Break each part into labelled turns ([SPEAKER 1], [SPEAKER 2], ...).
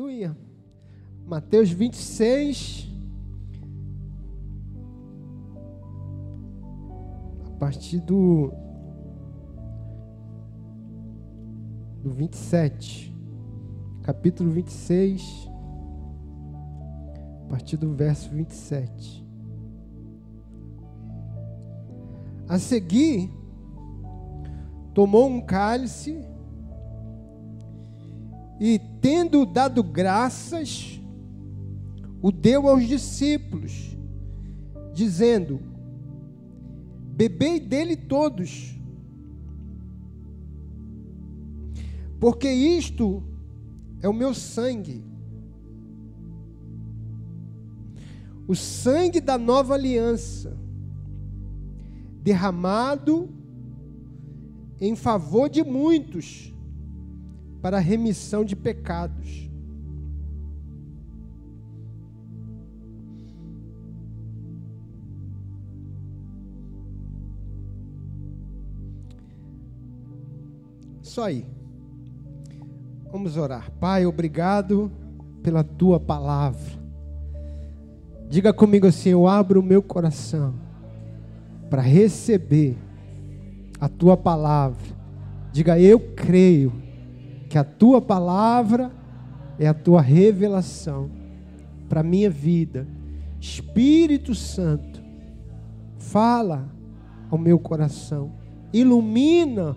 [SPEAKER 1] Aleluia. Mateus 26. A partir do. Do 27. Capítulo 26. A partir do verso 27. A seguir, tomou um cálice e, tendo dado graças, o deu aos discípulos, dizendo: Bebei dele todos, porque isto é o meu sangue, o sangue da nova aliança, derramado em favor de muitos para a remissão de pecados. Só aí. Vamos orar. Pai, obrigado pela tua palavra. Diga comigo assim: eu abro o meu coração para receber a tua palavra. Diga, eu creio que a tua palavra é a tua revelação para a minha vida. Espírito Santo, fala ao meu coração, ilumina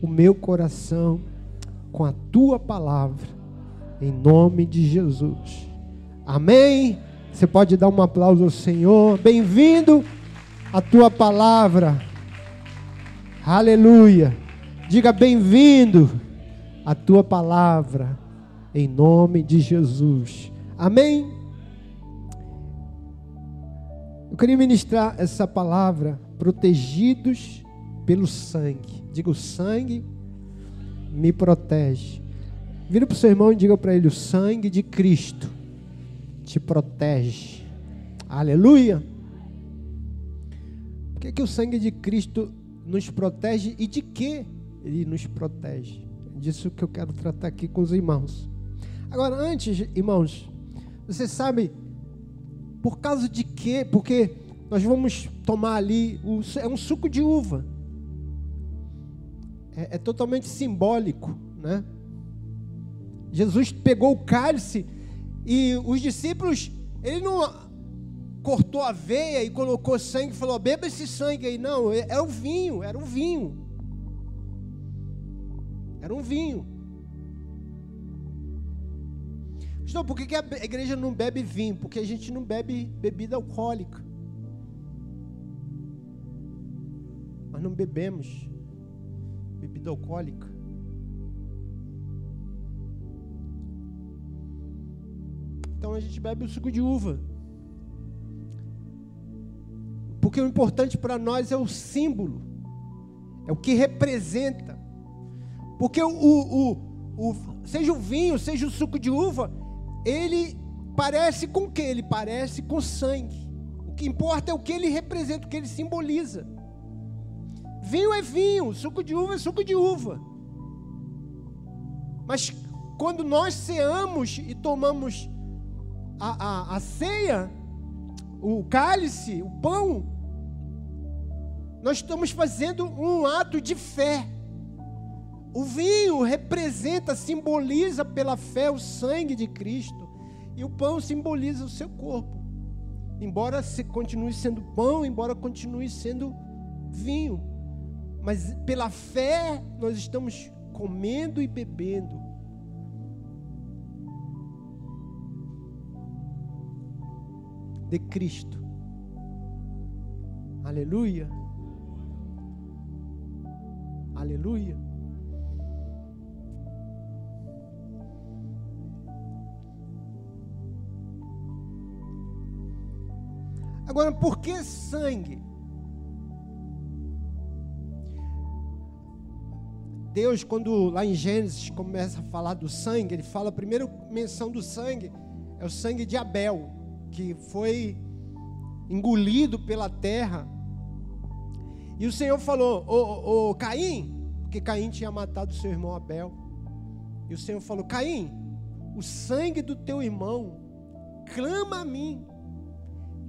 [SPEAKER 1] o meu coração com a tua palavra, em nome de Jesus. Amém. Você pode dar um aplauso ao Senhor. Bem-vindo à tua palavra. Aleluia. Diga bem-vindo a tua palavra, em nome de Jesus. Amém? Eu queria ministrar essa palavra, protegidos pelo sangue. Diga, o sangue me protege. Vira para o seu irmão e diga para ele: o sangue de Cristo te protege. Aleluia. Por que, que o sangue de Cristo nos protege e de que ele nos protege? Disso que eu quero tratar aqui com os irmãos. Agora, antes, irmãos, você sabe por causa de quê? Porque nós vamos tomar ali, é um suco de uva. É, é totalmente simbólico, né? Jesus pegou o cálice e os discípulos, ele não cortou a veia e colocou sangue e falou: beba esse sangue aí. Não, era é o vinho, era o vinho. Era um vinho. Então, por que a igreja não bebe vinho? Porque a gente não bebe bebida alcoólica. Nós não bebemos bebida alcoólica. Então a gente bebe o suco de uva. Porque o importante para nós é o símbolo, é o que representa. Porque o, o, o, seja o vinho, seja o suco de uva, ele parece com o que? Ele parece com sangue. O que importa é o que ele representa, o que ele simboliza. Vinho é vinho, suco de uva é suco de uva. Mas quando nós ceamos e tomamos a, a, a ceia, o cálice, o pão, nós estamos fazendo um ato de fé. O vinho representa, simboliza pela fé o sangue de Cristo. E o pão simboliza o seu corpo. Embora se continue sendo pão, embora continue sendo vinho. Mas pela fé nós estamos comendo e bebendo. De Cristo. Aleluia. Aleluia. Agora, por que sangue? Deus, quando lá em Gênesis começa a falar do sangue, ele fala a primeira menção do sangue é o sangue de Abel, que foi engolido pela terra. E o Senhor falou: Ô, ô Caim, porque Caim tinha matado seu irmão Abel. E o Senhor falou: Caim, o sangue do teu irmão, clama a mim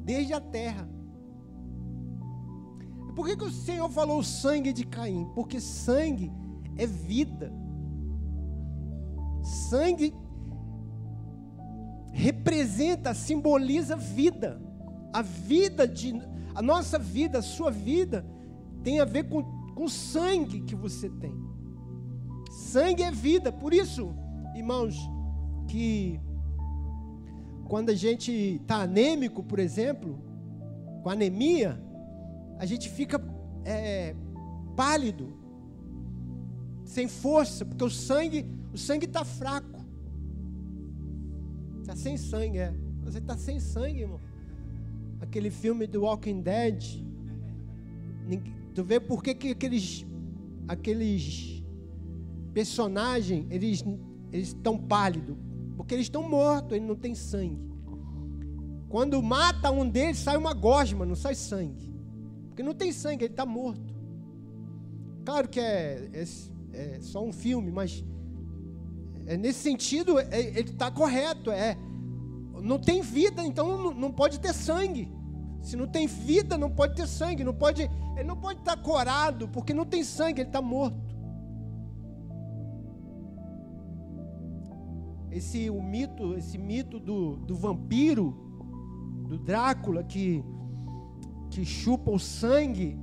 [SPEAKER 1] desde a terra. Por que, que o Senhor falou o sangue de Caim? Porque sangue é vida. Sangue representa, simboliza vida. A vida de a nossa vida, a sua vida tem a ver com, com o sangue que você tem. Sangue é vida. Por isso, irmãos, que quando a gente está anêmico, por exemplo, com anemia, a gente fica é, pálido, sem força, porque o sangue, o sangue está fraco. Está sem sangue, é. Você está sem sangue, irmão. Aquele filme do Walking Dead. Tu vê por que, que aqueles, aqueles personagens, eles estão pálidos? Porque eles estão mortos, eles não têm sangue. Quando mata um deles, sai uma gosma, não sai sangue. Porque não tem sangue, ele está morto. Claro que é, é, é, só um filme, mas é, nesse sentido é, ele está correto. É, não tem vida, então não, não, pode ter sangue. Se não tem vida, não pode ter sangue. Não pode, ele não pode estar tá corado, porque não tem sangue, ele está morto. Esse o mito, esse mito do, do vampiro, do Drácula que que chupa o sangue,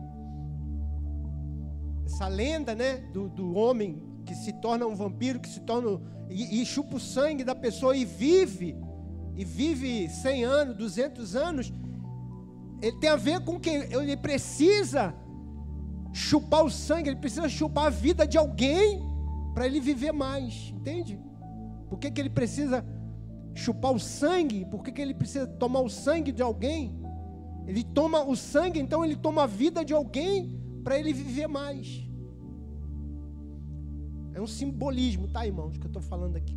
[SPEAKER 1] essa lenda, né, do, do homem que se torna um vampiro, que se torna e, e chupa o sangue da pessoa e vive e vive 100 anos, 200 anos, ele tem a ver com que ele precisa chupar o sangue, ele precisa chupar a vida de alguém para ele viver mais, entende? Por que, que ele precisa chupar o sangue? Por que, que ele precisa tomar o sangue de alguém? Ele toma o sangue, então ele toma a vida de alguém para ele viver mais. É um simbolismo, tá, irmãos, que eu estou falando aqui.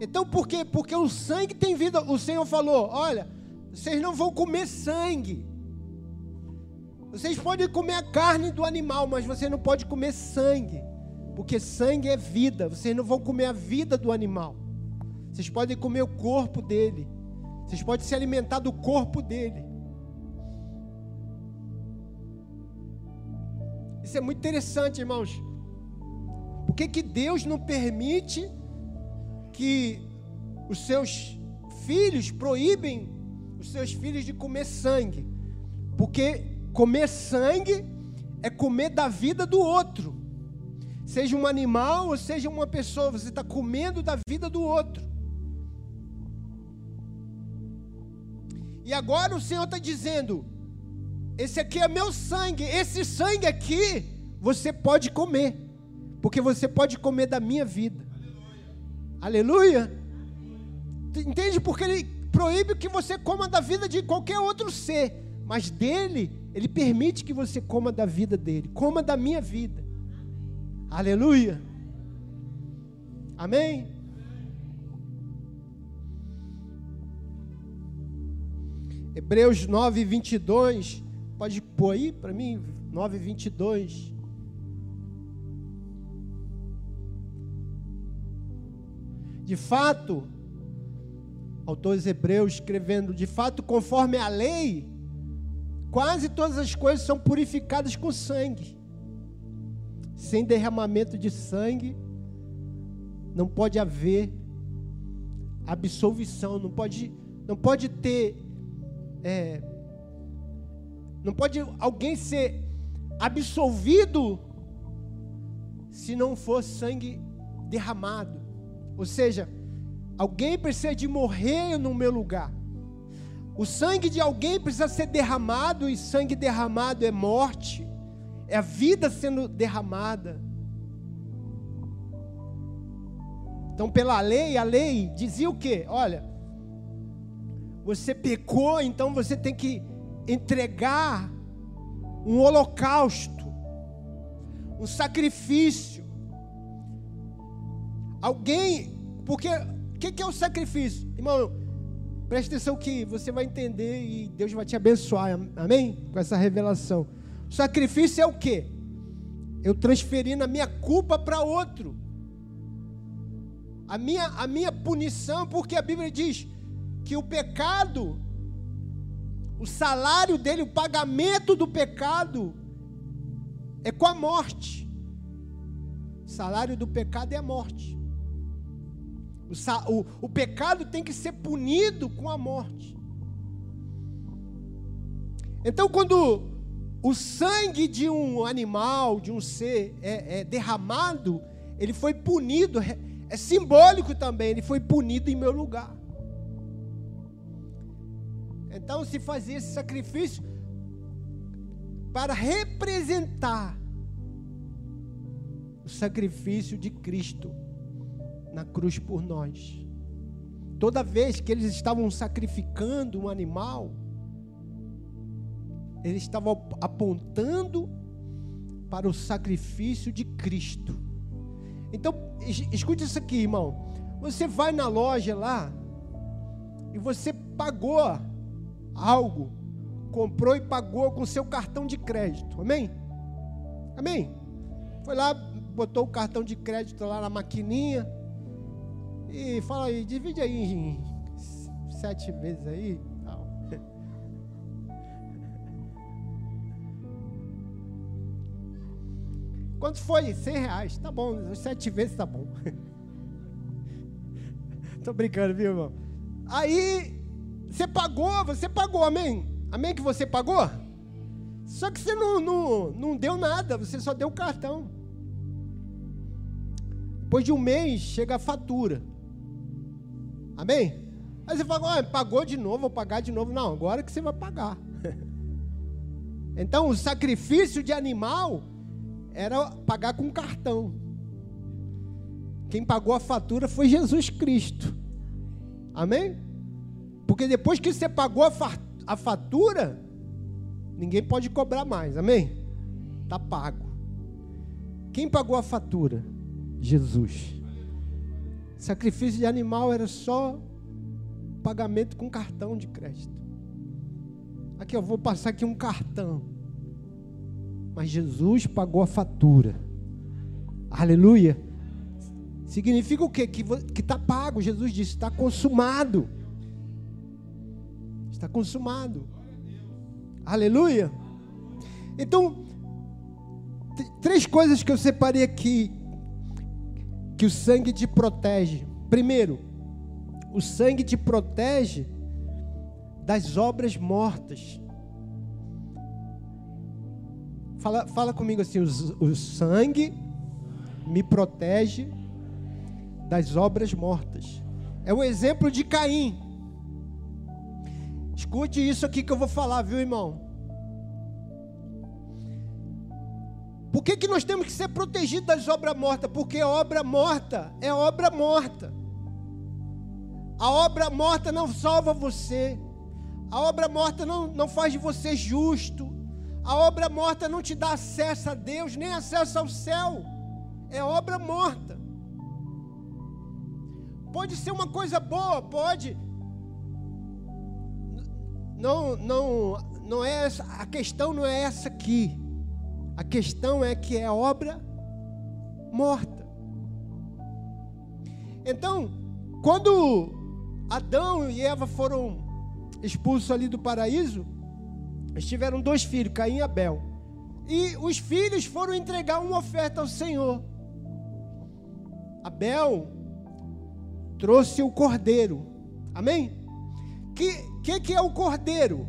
[SPEAKER 1] Então, por quê? Porque o sangue tem vida. O Senhor falou: olha, vocês não vão comer sangue. Vocês podem comer a carne do animal, mas você não pode comer sangue. Porque sangue é vida. Vocês não vão comer a vida do animal. Vocês podem comer o corpo dele. Vocês podem se alimentar do corpo dele. Isso é muito interessante, irmãos. Por que, que Deus não permite que os seus filhos proíbem os seus filhos de comer sangue? Porque comer sangue é comer da vida do outro. Seja um animal ou seja uma pessoa, você está comendo da vida do outro. E agora o Senhor está dizendo: esse aqui é meu sangue, esse sangue aqui você pode comer, porque você pode comer da minha vida. Aleluia. Aleluia. Entende? Porque ele proíbe que você coma da vida de qualquer outro ser, mas dele, ele permite que você coma da vida dele, coma da minha vida. Aleluia. Amém? Hebreus 9, 22. Pode pôr aí para mim? 9, 22. De fato, autores hebreus escrevendo, de fato, conforme a lei, quase todas as coisas são purificadas com sangue. Sem derramamento de sangue, não pode haver absolvição, não pode, não pode ter, é, não pode alguém ser absolvido se não for sangue derramado. Ou seja, alguém precisa de morrer no meu lugar. O sangue de alguém precisa ser derramado e sangue derramado é morte é a vida sendo derramada. Então, pela lei, a lei dizia o quê? Olha, você pecou, então você tem que entregar um holocausto, um sacrifício. Alguém, porque o que, que é o sacrifício? Irmão, preste atenção que você vai entender e Deus vai te abençoar, amém? Com essa revelação. Sacrifício é o quê? Eu transferindo a minha culpa para outro. A minha, a minha punição, porque a Bíblia diz que o pecado, o salário dele, o pagamento do pecado, é com a morte. O salário do pecado é a morte. O, o, o pecado tem que ser punido com a morte. Então, quando o sangue de um animal, de um ser, é, é derramado, ele foi punido, é, é simbólico também, ele foi punido em meu lugar. Então se fazia esse sacrifício para representar o sacrifício de Cristo na cruz por nós. Toda vez que eles estavam sacrificando um animal, eles estavam apontando para o sacrifício de Cristo. Então, escute isso aqui, irmão. Você vai na loja lá e você pagou algo, comprou e pagou com seu cartão de crédito. Amém? Amém? Foi lá, botou o cartão de crédito lá na maquininha e fala aí, divide aí em sete vezes aí. Quanto foi? 100 reais. Tá bom, sete vezes tá bom. Tô brincando, viu, irmão? Aí, você pagou, você pagou, amém? Amém que você pagou? Só que você não, não, não deu nada, você só deu o cartão. Depois de um mês, chega a fatura. Amém? Aí você fala, oh, pagou de novo, vou pagar de novo. Não, agora que você vai pagar. então, o sacrifício de animal era pagar com cartão. Quem pagou a fatura foi Jesus Cristo. Amém? Porque depois que você pagou a fatura, ninguém pode cobrar mais. Amém? Está pago. Quem pagou a fatura? Jesus. Sacrifício de animal era só pagamento com cartão de crédito. Aqui eu vou passar aqui um cartão. Mas Jesus pagou a fatura. Aleluia. Significa o quê? Que está pago. Jesus disse: está consumado. Está consumado. Aleluia. Então, três coisas que eu separei aqui que o sangue te protege. Primeiro, o sangue te protege das obras mortas. Fala, fala comigo assim: o, o sangue me protege das obras mortas. É o exemplo de Caim. Escute isso aqui que eu vou falar, viu, irmão? Por que, que nós temos que ser protegidos das obras mortas? Porque obra morta é obra morta. A obra morta não salva você. A obra morta não, não faz de você justo. A obra morta não te dá acesso a Deus, nem acesso ao céu. É obra morta. Pode ser uma coisa boa, pode. Não, não, não é essa, a questão não é essa aqui. A questão é que é obra morta. Então, quando Adão e Eva foram expulsos ali do paraíso, eles tiveram dois filhos, Caim e Abel. E os filhos foram entregar uma oferta ao Senhor. Abel trouxe o cordeiro. Amém? Que que, que é o cordeiro?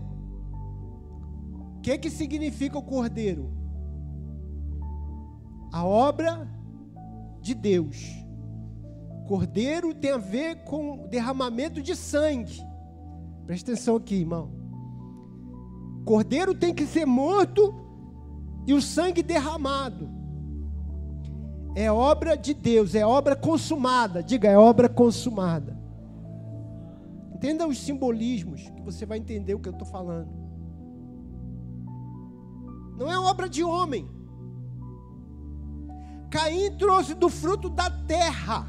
[SPEAKER 1] O que, que significa o cordeiro? A obra de Deus. Cordeiro tem a ver com derramamento de sangue. Presta atenção aqui, irmão. Cordeiro tem que ser morto e o sangue derramado. É obra de Deus, é obra consumada. Diga, é obra consumada. Entenda os simbolismos, que você vai entender o que eu estou falando. Não é obra de homem. Caim trouxe do fruto da terra.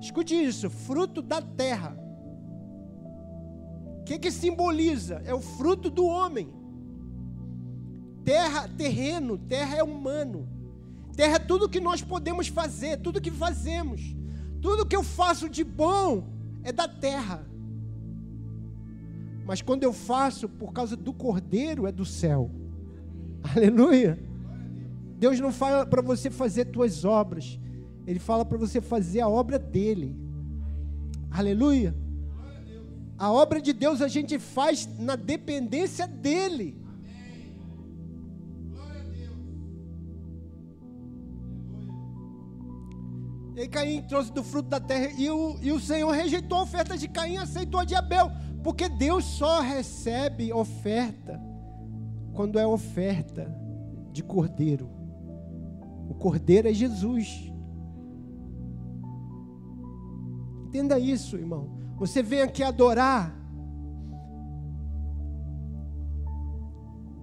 [SPEAKER 1] Escute isso: fruto da terra que, que simboliza? É o fruto do homem. Terra, terreno, terra é humano. Terra é tudo que nós podemos fazer, tudo que fazemos. Tudo que eu faço de bom é da terra. Mas quando eu faço por causa do cordeiro, é do céu. Aleluia. Deus não fala para você fazer tuas obras. Ele fala para você fazer a obra dele. Aleluia. A obra de Deus a gente faz na dependência dele. E Caim trouxe do fruto da terra e o, e o Senhor rejeitou a oferta de Caim, aceitou a de Abel, porque Deus só recebe oferta quando é oferta de cordeiro. O cordeiro é Jesus. Entenda isso, irmão. Você vem aqui adorar.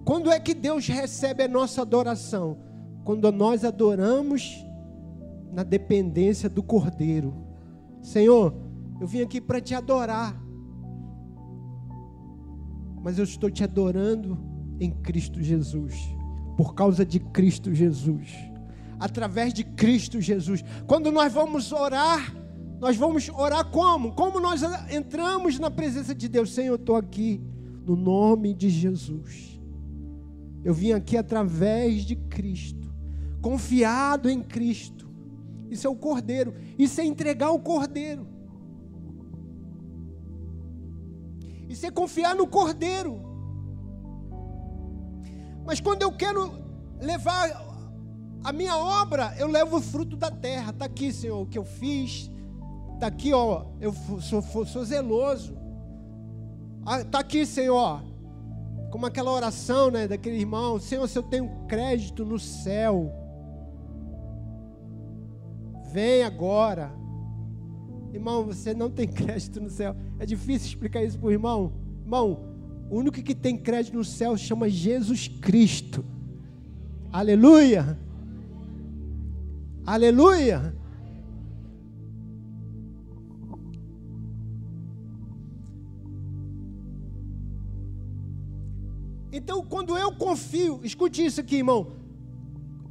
[SPEAKER 1] Quando é que Deus recebe a nossa adoração? Quando nós adoramos na dependência do Cordeiro. Senhor, eu vim aqui para te adorar, mas eu estou te adorando em Cristo Jesus, por causa de Cristo Jesus, através de Cristo Jesus. Quando nós vamos orar, nós vamos orar como? Como nós entramos na presença de Deus? Senhor, eu estou aqui no nome de Jesus. Eu vim aqui através de Cristo, confiado em Cristo. Isso é o cordeiro. Isso é entregar o cordeiro. Isso é confiar no cordeiro. Mas quando eu quero levar a minha obra, eu levo o fruto da terra. Está aqui, Senhor, o que eu fiz. Está aqui, ó. Eu sou, sou, sou zeloso. Está ah, aqui, Senhor. Como aquela oração, né, daquele irmão. Senhor, se eu tenho crédito no céu Vem agora. Irmão, você não tem crédito no céu. É difícil explicar isso para o irmão. Irmão, o único que tem crédito no céu chama Jesus Cristo. Aleluia. Aleluia. Então, quando eu confio, escute isso aqui, irmão.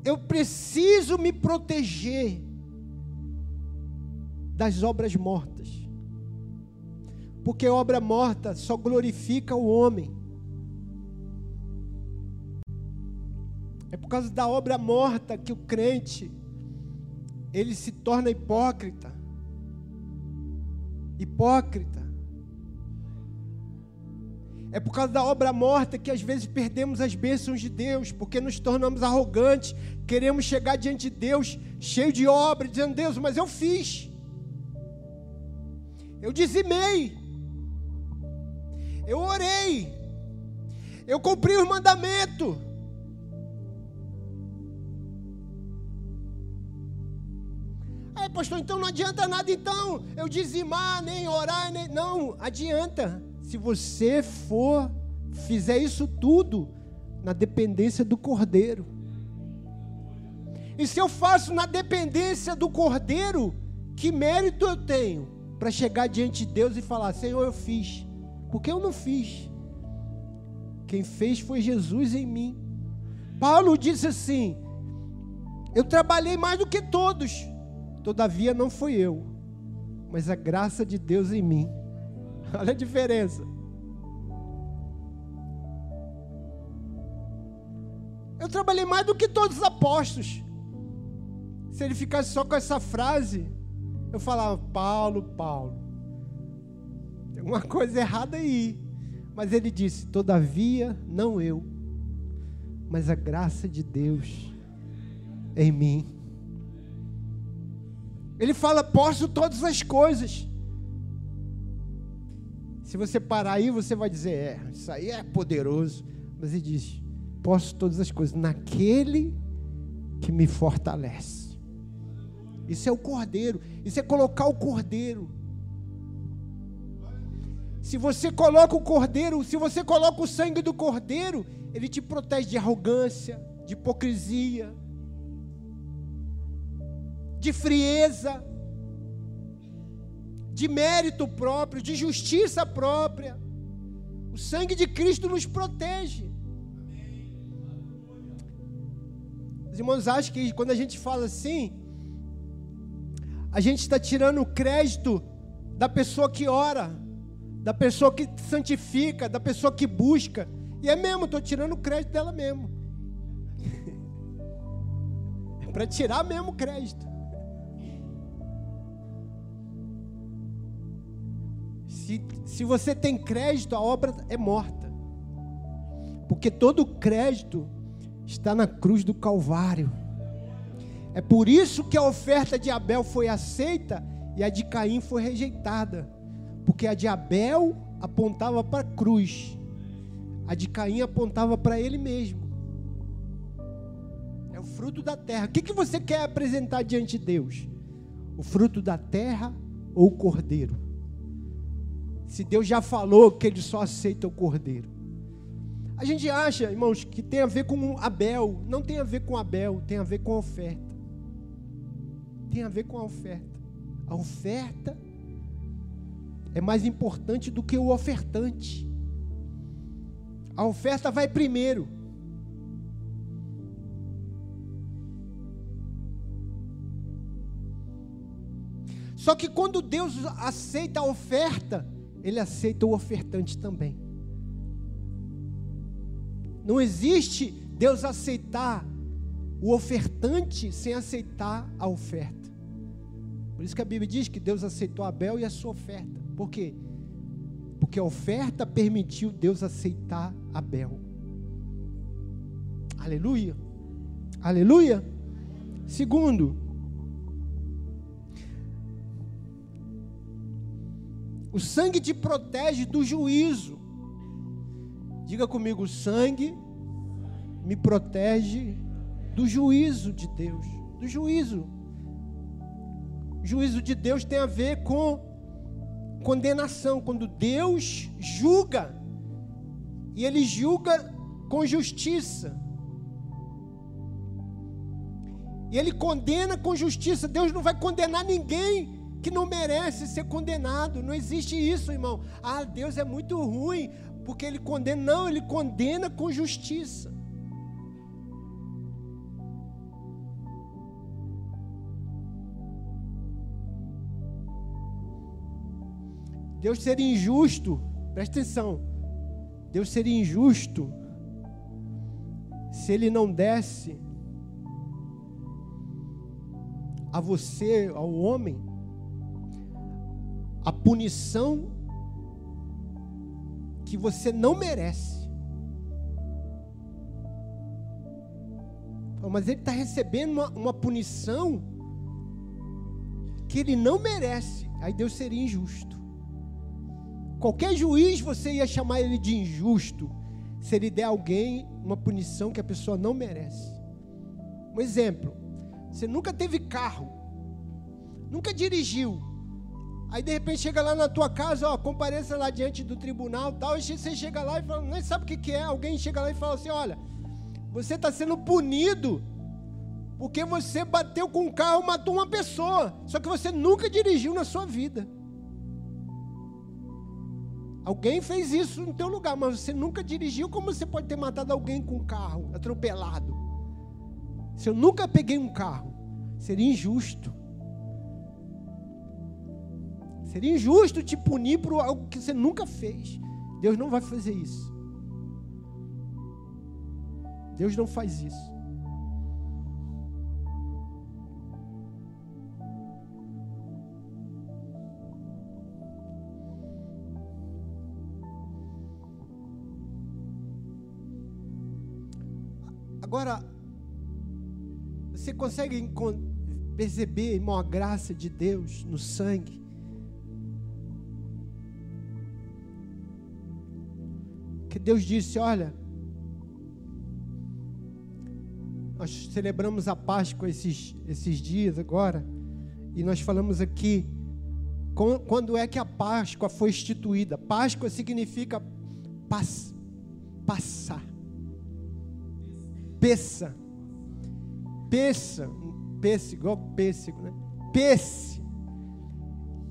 [SPEAKER 1] Eu preciso me proteger das obras mortas. Porque obra morta só glorifica o homem. É por causa da obra morta que o crente ele se torna hipócrita. Hipócrita. É por causa da obra morta que às vezes perdemos as bênçãos de Deus, porque nos tornamos arrogantes, queremos chegar diante de Deus cheio de obra, dizendo: Deus, mas eu fiz. Eu dizimei. Eu orei. Eu cumpri os mandamentos. Aí, pastor, então não adianta nada então eu dizimar, nem orar, nem não, adianta. Se você for fizer isso tudo na dependência do Cordeiro. E se eu faço na dependência do Cordeiro, que mérito eu tenho? para chegar diante de Deus e falar: Senhor, eu fiz, porque eu não fiz. Quem fez foi Jesus em mim. Paulo disse assim: Eu trabalhei mais do que todos, todavia não fui eu, mas a graça de Deus em mim. Olha a diferença. Eu trabalhei mais do que todos os apóstolos. Se ele ficasse só com essa frase, eu falava, Paulo, Paulo, tem alguma coisa errada aí. Mas ele disse: Todavia, não eu, mas a graça de Deus em mim. Ele fala: Posso todas as coisas. Se você parar aí, você vai dizer: É, isso aí é poderoso. Mas ele diz: Posso todas as coisas naquele que me fortalece. Isso é o cordeiro. Isso é colocar o cordeiro. Se você coloca o cordeiro, se você coloca o sangue do cordeiro, ele te protege de arrogância, de hipocrisia, de frieza, de mérito próprio, de justiça própria. O sangue de Cristo nos protege. Os irmãos acham que quando a gente fala assim, a gente está tirando o crédito da pessoa que ora, da pessoa que santifica, da pessoa que busca. E é mesmo, estou tirando o crédito dela mesmo. é para tirar mesmo o crédito. Se, se você tem crédito, a obra é morta. Porque todo crédito está na cruz do Calvário. É por isso que a oferta de Abel foi aceita e a de Caim foi rejeitada. Porque a de Abel apontava para a cruz, a de Caim apontava para ele mesmo. É o fruto da terra. O que, que você quer apresentar diante de Deus? O fruto da terra ou o cordeiro? Se Deus já falou que ele só aceita o cordeiro. A gente acha, irmãos, que tem a ver com Abel. Não tem a ver com Abel, tem a ver com a oferta. Tem a ver com a oferta. A oferta é mais importante do que o ofertante. A oferta vai primeiro. Só que quando Deus aceita a oferta, Ele aceita o ofertante também. Não existe Deus aceitar o ofertante sem aceitar a oferta. Por isso que a Bíblia diz que Deus aceitou Abel e a sua oferta. Por quê? Porque a oferta permitiu Deus aceitar Abel. Aleluia. Aleluia. Segundo, o sangue te protege do juízo. Diga comigo, o sangue me protege do juízo de Deus, do juízo. O juízo de Deus tem a ver com condenação, quando Deus julga, e Ele julga com justiça. E Ele condena com justiça. Deus não vai condenar ninguém que não merece ser condenado. Não existe isso, irmão. Ah, Deus é muito ruim porque ele condena. Não, ele condena com justiça. Deus seria injusto, presta atenção. Deus seria injusto se ele não desse a você, ao homem, a punição que você não merece. Mas ele está recebendo uma, uma punição que ele não merece. Aí Deus seria injusto. Qualquer juiz você ia chamar ele de injusto se ele der a alguém uma punição que a pessoa não merece. Um exemplo: você nunca teve carro, nunca dirigiu, Aí de repente chega lá na tua casa, ó, compareça lá diante do tribunal, tal, e você chega lá e fala, nem sabe o que, que é. Alguém chega lá e fala assim: olha, você está sendo punido porque você bateu com um carro, matou uma pessoa, só que você nunca dirigiu na sua vida. Alguém fez isso no teu lugar, mas você nunca dirigiu, como você pode ter matado alguém com um carro, atropelado? Se eu nunca peguei um carro, seria injusto. Seria injusto te punir por algo que você nunca fez. Deus não vai fazer isso. Deus não faz isso. Agora, você consegue perceber, irmão, a graça de Deus no sangue? Que Deus disse: Olha, nós celebramos a Páscoa esses, esses dias agora, e nós falamos aqui quando é que a Páscoa foi instituída. Páscoa significa pass, passar, peça, peça, pêssego, igual pêssego, né? Pesse,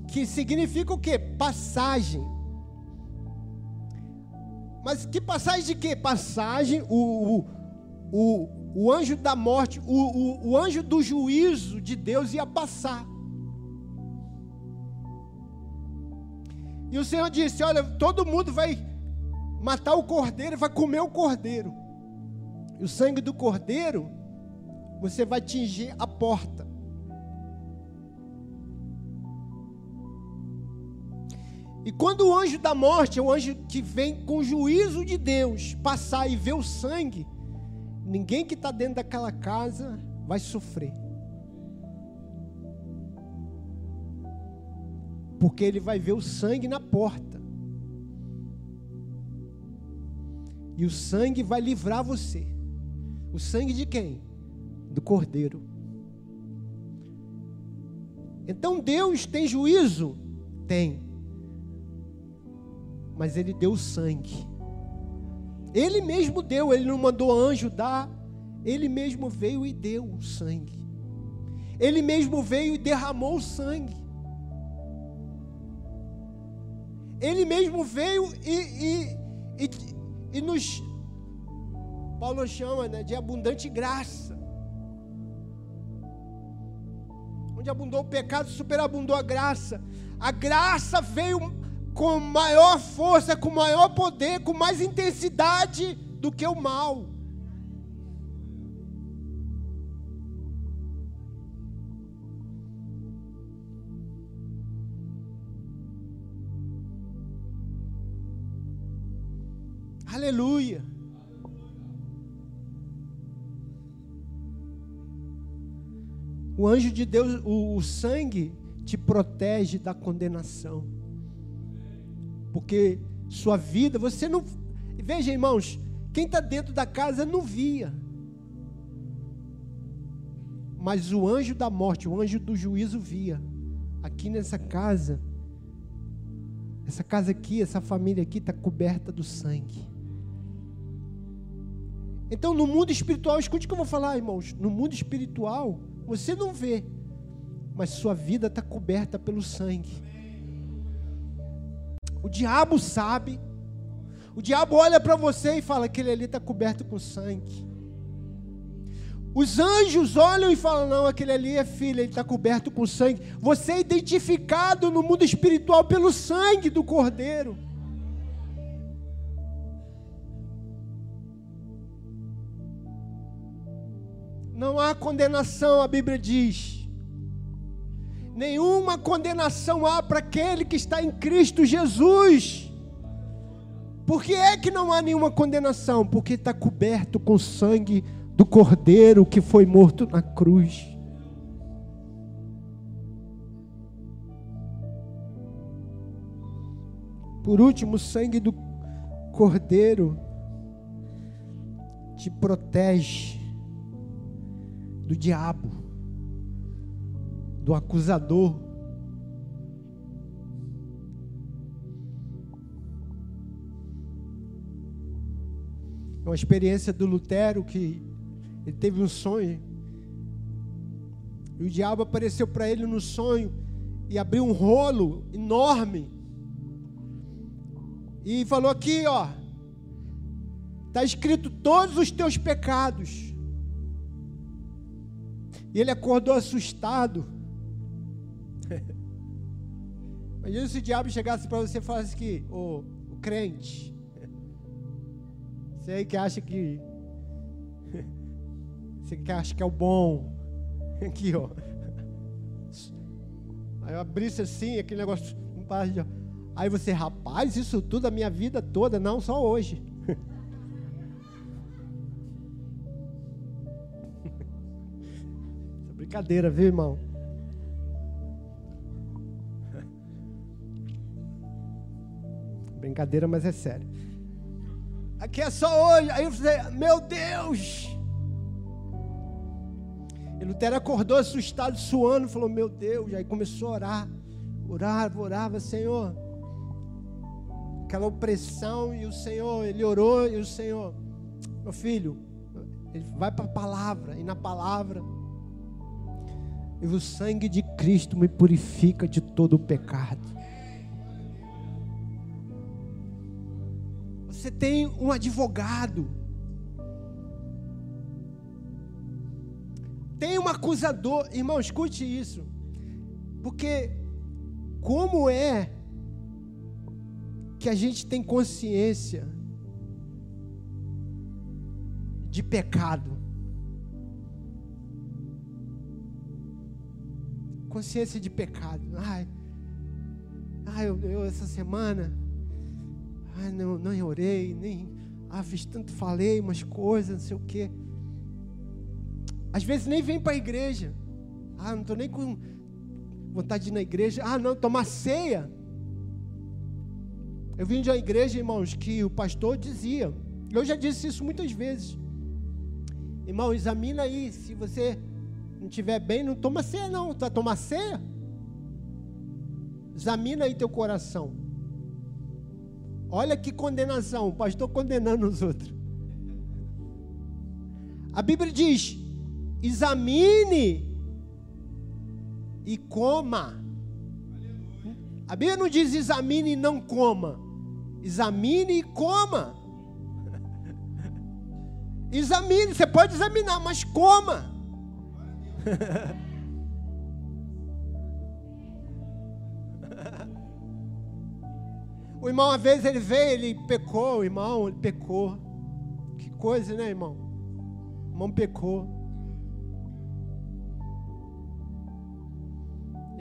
[SPEAKER 1] que significa o quê? Passagem mas que passagem de quê? Passagem, o, o, o anjo da morte, o, o, o anjo do juízo de Deus ia passar. E o Senhor disse: Olha, todo mundo vai matar o cordeiro, vai comer o cordeiro. E o sangue do cordeiro, você vai tingir a porta. E quando o anjo da morte, o anjo que vem com o juízo de Deus, passar e ver o sangue, ninguém que está dentro daquela casa vai sofrer. Porque ele vai ver o sangue na porta. E o sangue vai livrar você. O sangue de quem? Do cordeiro. Então Deus tem juízo? Tem mas ele deu sangue. Ele mesmo deu, ele não mandou anjo dar, ele mesmo veio e deu o sangue. Ele mesmo veio e derramou o sangue. Ele mesmo veio e, e, e, e nos, Paulo chama né, de abundante graça. Onde abundou o pecado, superabundou a graça. A graça veio com maior força, com maior poder, com mais intensidade do que o mal. Aleluia. O anjo de Deus, o, o sangue te protege da condenação porque sua vida, você não. Veja, irmãos, quem está dentro da casa não via. Mas o anjo da morte, o anjo do juízo via. Aqui nessa casa, essa casa aqui, essa família aqui está coberta do sangue. Então, no mundo espiritual, escute o que eu vou falar, irmãos. No mundo espiritual, você não vê, mas sua vida está coberta pelo sangue. O diabo sabe. O diabo olha para você e fala: aquele ali está coberto com sangue. Os anjos olham e falam: não, aquele ali é filho, ele está coberto com sangue. Você é identificado no mundo espiritual pelo sangue do Cordeiro. Não há condenação, a Bíblia diz nenhuma condenação há para aquele que está em Cristo Jesus. Por que é que não há nenhuma condenação? Porque está coberto com o sangue do Cordeiro que foi morto na cruz. Por último, o sangue do Cordeiro te protege do diabo do acusador. É uma experiência do Lutero que ele teve um sonho. E o diabo apareceu para ele no sonho e abriu um rolo enorme. E falou aqui, ó, está escrito todos os teus pecados. E ele acordou assustado. Imagina se o diabo chegasse para você e falasse que, o, o crente, você aí que acha que, você que acha que é o bom, aqui ó, aí eu abrisse assim, aquele negócio, aí você, rapaz, isso tudo a minha vida toda, não só hoje. brincadeira, viu, irmão? Brincadeira, mas é sério. Aqui é só hoje. Aí eu falei, meu Deus! E Lutero acordou assustado, suando, falou, meu Deus. Aí começou a orar, orava, orava, Senhor. Aquela opressão, e o Senhor, ele orou, e o Senhor, meu filho, ele vai para a palavra, e na palavra, e o sangue de Cristo me purifica de todo o pecado. Você tem um advogado. Tem um acusador, irmão, escute isso. Porque como é que a gente tem consciência de pecado? Consciência de pecado. Ai, ai eu, eu essa semana, ai, não, não orei, nem, ah, fiz tanto, falei umas coisas, não sei o quê. Às vezes nem vem para a igreja. Ah, não estou nem com vontade de ir na igreja. Ah, não, tomar ceia. Eu vim de uma igreja, irmãos, que o pastor dizia. Eu já disse isso muitas vezes. Irmão, examina aí. Se você não estiver bem, não toma ceia, não. Tu vai tomar ceia? Examina aí teu coração. Olha que condenação. O pastor condenando os outros. A Bíblia diz: examine e coma. A Bíblia não diz examine e não coma. Examine e coma. Examine, você pode examinar, mas coma. o irmão, uma vez ele veio, ele pecou, o irmão, ele pecou. Que coisa, né, irmão? O irmão pecou.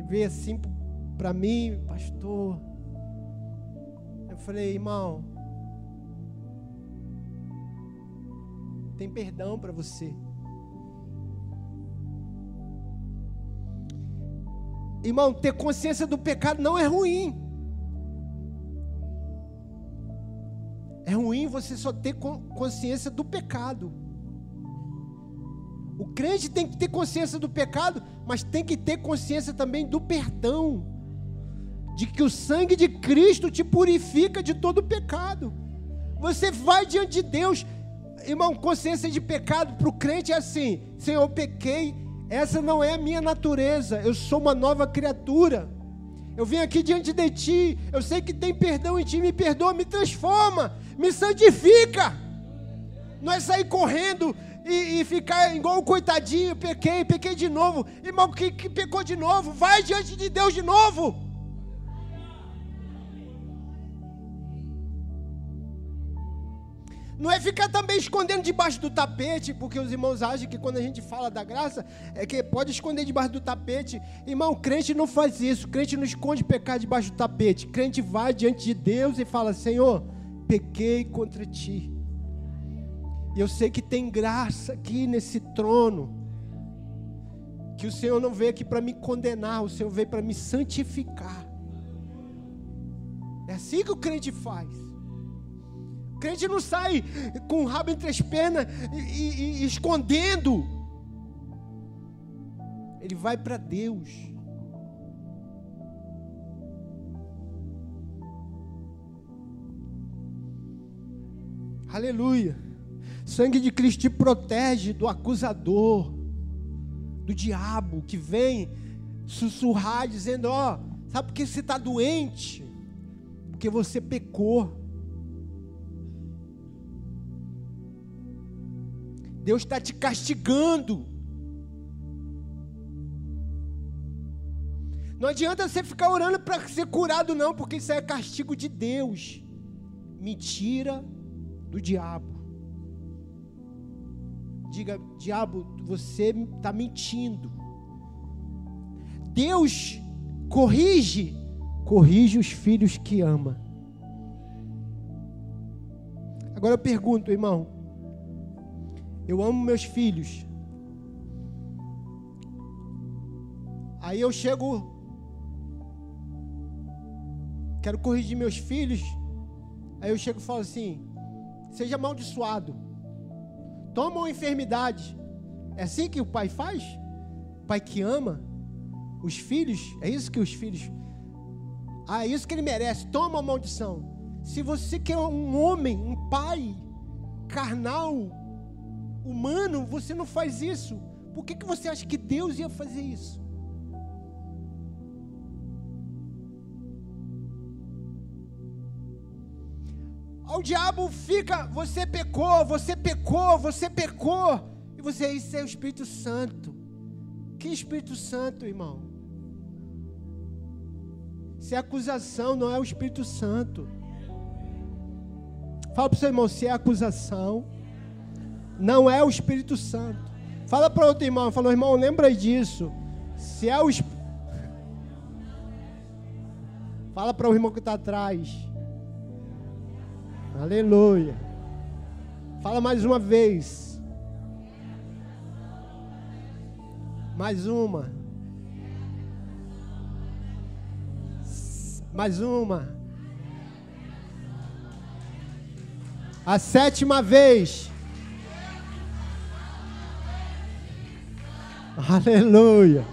[SPEAKER 1] veio assim para mim, pastor. Eu falei, irmão, tem perdão para você. Irmão, ter consciência do pecado não é ruim. É ruim você só ter consciência do pecado. O crente tem que ter consciência do pecado, mas tem que ter consciência também do perdão. De que o sangue de Cristo te purifica de todo pecado. Você vai diante de Deus, irmão, consciência de pecado para o crente é assim: Senhor, eu pequei, essa não é a minha natureza, eu sou uma nova criatura. Eu vim aqui diante de ti, eu sei que tem perdão em ti, me perdoa, me transforma, me santifica. Não é sair correndo e, e, ficar igual o coitadinho, pequei, pequei de novo. Irmão, que, que pecou de novo, vai diante de Deus de novo. Não é ficar também escondendo debaixo do tapete, porque os irmãos acham que quando a gente fala da graça, é que pode esconder debaixo do tapete. Irmão, crente não faz isso. Crente não esconde pecar debaixo do tapete. Crente vai diante de Deus e fala: Senhor, pequei contra ti. E eu sei que tem graça aqui nesse trono. Que o Senhor não veio aqui para me condenar, o Senhor veio para me santificar. É assim que o crente faz. O crente não sai com o rabo entre as pernas e, e, e escondendo. Ele vai para Deus. Aleluia. Sangue de Cristo te protege do acusador, do diabo que vem sussurrar dizendo: Ó, oh, sabe por que você está doente? Porque você pecou. Deus está te castigando. Não adianta você ficar orando para ser curado, não, porque isso é castigo de Deus. Mentira do diabo. Diga, diabo, você está mentindo. Deus corrige, corrige os filhos que ama. Agora eu pergunto, irmão, eu amo meus filhos. Aí eu chego, quero corrigir meus filhos. Aí eu chego e falo assim: seja amaldiçoado toma uma enfermidade. É assim que o pai faz? O pai que ama os filhos, é isso que os filhos. Ah, é isso que ele merece. Toma a maldição. Se você quer um homem, um pai carnal, humano, você não faz isso. Por que, que você acha que Deus ia fazer isso? O diabo fica, você pecou, você pecou, você pecou. E você, isso é o Espírito Santo. Que Espírito Santo, irmão? Se é acusação, não é o Espírito Santo. Fala para o seu irmão, se é acusação, não é o Espírito Santo. Fala para outro irmão, falou, irmão, lembra disso. Se é o. Fala para o irmão que está atrás. Aleluia. Fala mais uma vez. Mais uma. Mais uma. A sétima vez. Aleluia.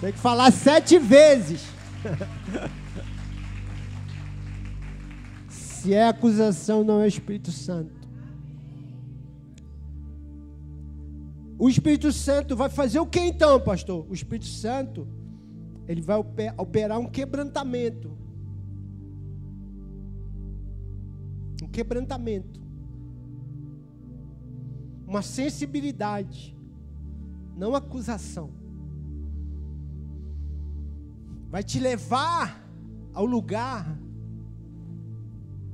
[SPEAKER 1] Tem que falar sete vezes. Se é acusação, não é Espírito Santo. O Espírito Santo vai fazer o que então, pastor? O Espírito Santo, ele vai operar um quebrantamento. Um quebrantamento. Uma sensibilidade. Não acusação. Vai te levar ao lugar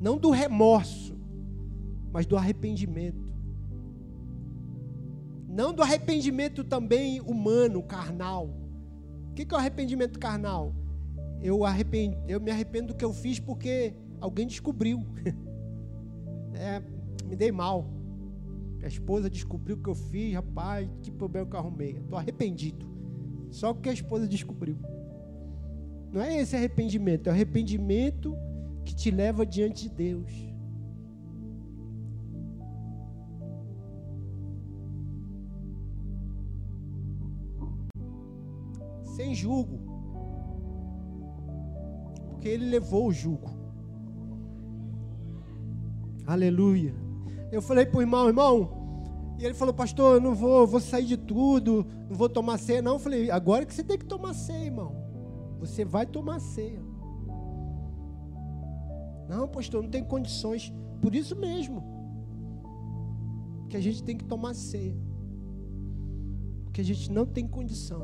[SPEAKER 1] não do remorso, mas do arrependimento. Não do arrependimento também humano, carnal. O que é o arrependimento carnal? Eu, arrependo, eu me arrependo do que eu fiz porque alguém descobriu. É, me dei mal. A esposa descobriu o que eu fiz, rapaz, que problema que eu arrumei. Estou arrependido. Só porque a esposa descobriu. Não é esse arrependimento, é o arrependimento que te leva diante de Deus. Sem julgo. Porque ele levou o jugo. Aleluia. Eu falei para o irmão, irmão, e ele falou, pastor, eu não vou, vou sair de tudo, não vou tomar ceia. Não, eu falei, agora que você tem que tomar ceia, irmão. Você vai tomar ceia. Não, pastor, não tem condições. Por isso mesmo. Que a gente tem que tomar ceia. Porque a gente não tem condição.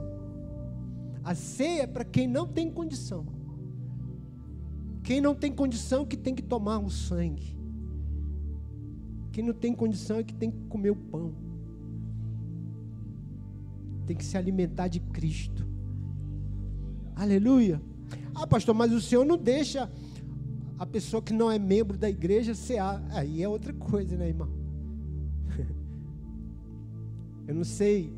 [SPEAKER 1] A ceia é para quem não tem condição. Quem não tem condição é que tem que tomar o sangue. Quem não tem condição é que tem que comer o pão. Tem que se alimentar de Cristo. Aleluia. Ah, pastor, mas o Senhor não deixa a pessoa que não é membro da igreja ser. Aí é outra coisa, né, irmão? Eu não sei.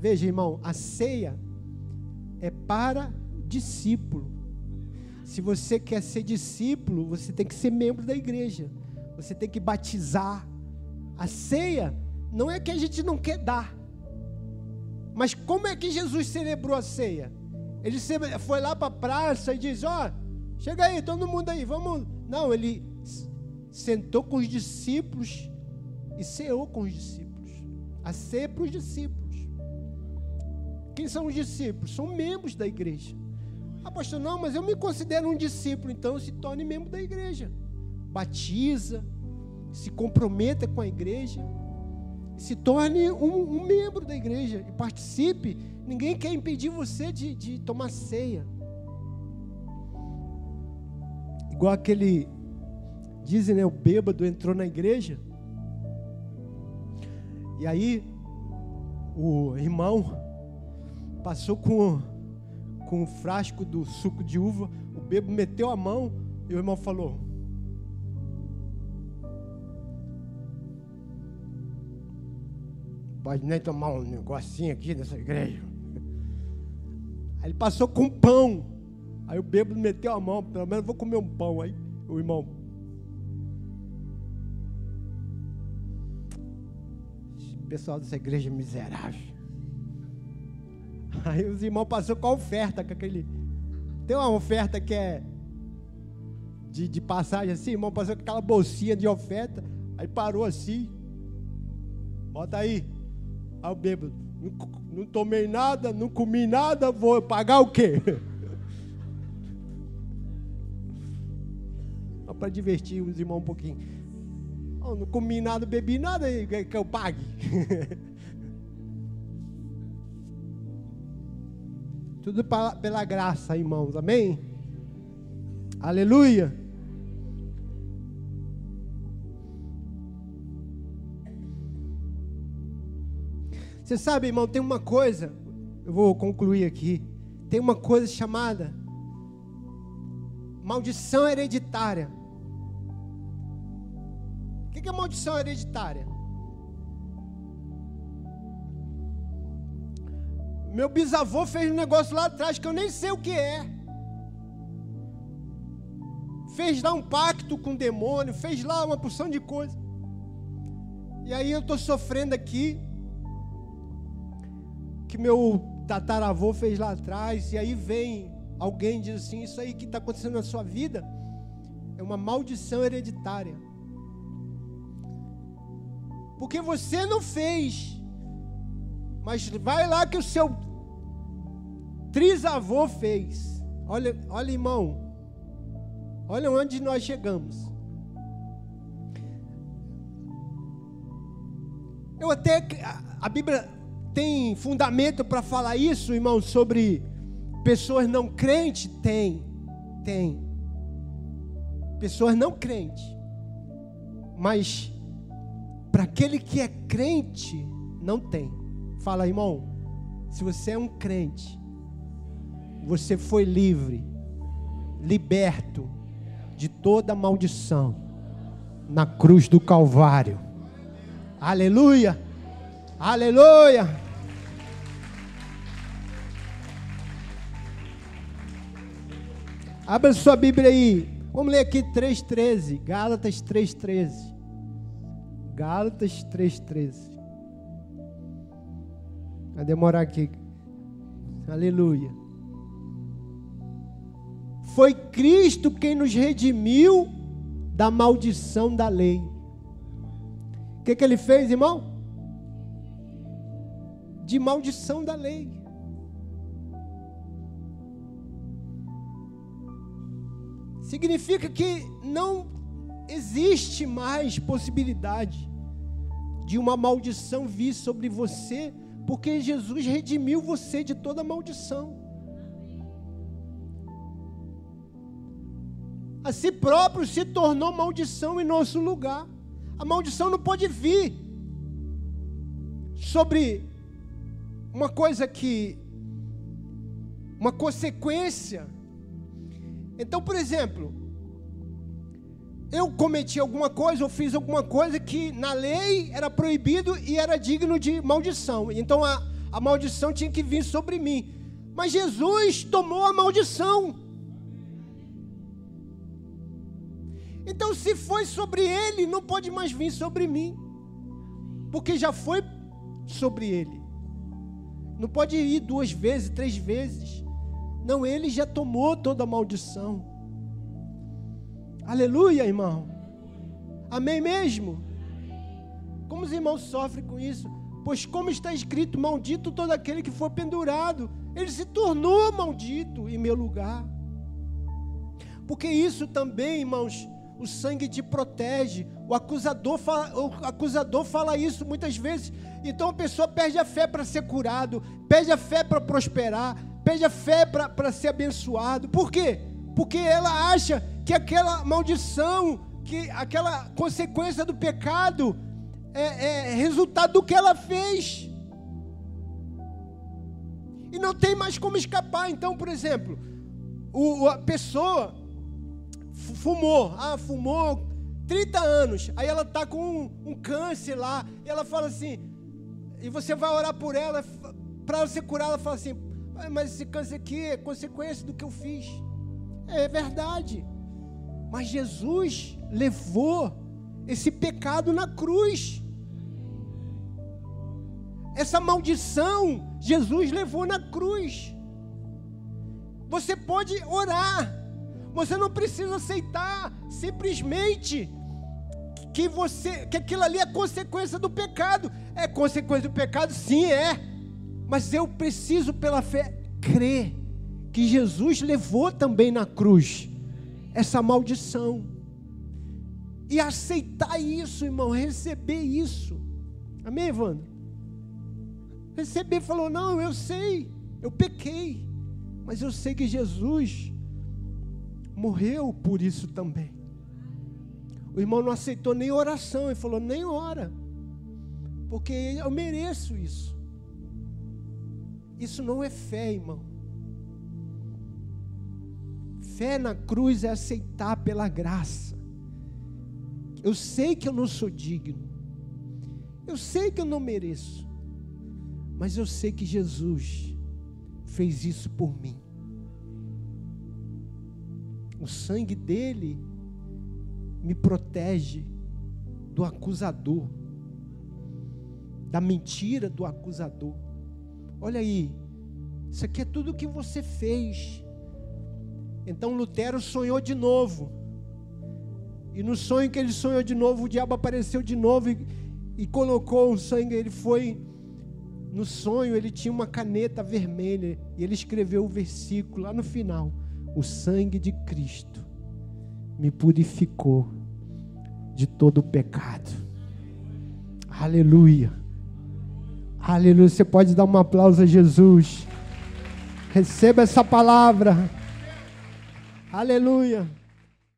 [SPEAKER 1] Veja, irmão, a ceia é para discípulo. Se você quer ser discípulo, você tem que ser membro da igreja. Você tem que batizar. A ceia não é que a gente não quer dar. Mas como é que Jesus celebrou a ceia? Ele foi lá para a praça e diz: Ó, oh, Chega aí, todo mundo aí, vamos. Não, ele sentou com os discípulos e ceou com os discípulos. A ceia para os discípulos. Quem são os discípulos? São membros da igreja. Ah, pastor, não, mas eu me considero um discípulo, então se torne membro da igreja. Batiza, se comprometa com a igreja, se torne um, um membro da igreja e participe. Ninguém quer impedir você de, de tomar ceia. Igual aquele, dizem, né, o bêbado entrou na igreja. E aí, o irmão passou com, com o frasco do suco de uva. O bêbado meteu a mão e o irmão falou: Pode nem tomar um negocinho aqui nessa igreja. Aí ele passou com pão. Aí o bêbado meteu a mão, pelo menos vou comer um pão. Aí o irmão. Pessoal dessa igreja é miserável. Aí os irmãos passou com a oferta, com aquele. Tem uma oferta que é de, de passagem assim, irmão passou com aquela bolsinha de oferta, aí parou assim. Bota aí. Aí o bêbado. Não, não tomei nada, não comi nada, vou pagar o quê? para divertir os irmãos um pouquinho. Oh, não comi nada, bebi nada, que eu pague. Tudo pela graça, irmãos. Amém? Aleluia. Você sabe, irmão, tem uma coisa, eu vou concluir aqui. Tem uma coisa chamada maldição hereditária. Que é maldição hereditária? Meu bisavô fez um negócio lá atrás que eu nem sei o que é. Fez lá um pacto com o demônio, fez lá uma porção de coisa. E aí eu estou sofrendo aqui. Que meu tataravô fez lá atrás. E aí vem alguém e diz assim: Isso aí que está acontecendo na sua vida é uma maldição hereditária. Porque você não fez mas vai lá que o seu trisavô fez. Olha, olha, irmão. Olha onde nós chegamos. Eu até a Bíblia tem fundamento para falar isso, irmão, sobre pessoas não crentes? Tem, tem. Pessoas não crentes. Mas para aquele que é crente, não tem. Fala, irmão, se você é um crente, você foi livre, liberto de toda maldição na cruz do Calvário. Aleluia! Aleluia! Abra sua Bíblia aí. Vamos ler aqui 3,13. Gálatas 3,13. Gálatas 3,13. Vai demorar aqui. Aleluia. Foi Cristo quem nos redimiu da maldição da lei. O que, que ele fez, irmão? De maldição da lei. Significa que não existe mais possibilidade de uma maldição vir sobre você porque Jesus redimiu você de toda maldição. A si próprio se tornou maldição em nosso lugar. A maldição não pode vir sobre uma coisa que. uma consequência. Então, por exemplo, eu cometi alguma coisa ou fiz alguma coisa que na lei era proibido e era digno de maldição. Então a, a maldição tinha que vir sobre mim. Mas Jesus tomou a maldição. Então, se foi sobre ele, não pode mais vir sobre mim, porque já foi sobre ele. Não pode ir duas vezes, três vezes. Não, ele já tomou toda a maldição. Aleluia, irmão. Amém mesmo? Como os irmãos sofrem com isso? Pois, como está escrito, maldito todo aquele que for pendurado, ele se tornou maldito em meu lugar. Porque isso também, irmãos, o sangue te protege. O acusador fala, o acusador fala isso muitas vezes. Então a pessoa perde a fé para ser curado, perde a fé para prosperar, perde a fé para ser abençoado. Por quê? Porque ela acha que aquela maldição, que aquela consequência do pecado é, é resultado do que ela fez. E não tem mais como escapar. Então, por exemplo, o, a pessoa fumou, ah, fumou 30 anos, aí ela está com um, um, câncer lá, e ela fala assim, e você vai orar por ela, para ela ser curada, ela fala assim, mas esse câncer aqui é consequência do que eu fiz. É verdade. Mas Jesus levou esse pecado na cruz. Essa maldição Jesus levou na cruz. Você pode orar. Você não precisa aceitar simplesmente que você que aquilo ali é consequência do pecado. É consequência do pecado? Sim, é. Mas eu preciso pela fé crer que Jesus levou também na cruz essa maldição. E aceitar isso, irmão, receber isso. Amém, Evandro? Receber, falou: Não, eu sei, eu pequei. Mas eu sei que Jesus morreu por isso também. O irmão não aceitou nem oração, ele falou: nem ora, porque eu mereço isso. Isso não é fé, irmão. Fé na cruz é aceitar pela graça. Eu sei que eu não sou digno. Eu sei que eu não mereço. Mas eu sei que Jesus fez isso por mim. O sangue dele me protege do acusador, da mentira do acusador. Olha aí, isso aqui é tudo que você fez. Então Lutero sonhou de novo. E no sonho que ele sonhou de novo, o diabo apareceu de novo e, e colocou o sangue. Ele foi no sonho, ele tinha uma caneta vermelha e ele escreveu o versículo lá no final: O sangue de Cristo me purificou de todo o pecado. Aleluia. Aleluia. Você pode dar um aplauso a Jesus. Receba essa palavra. Aleluia.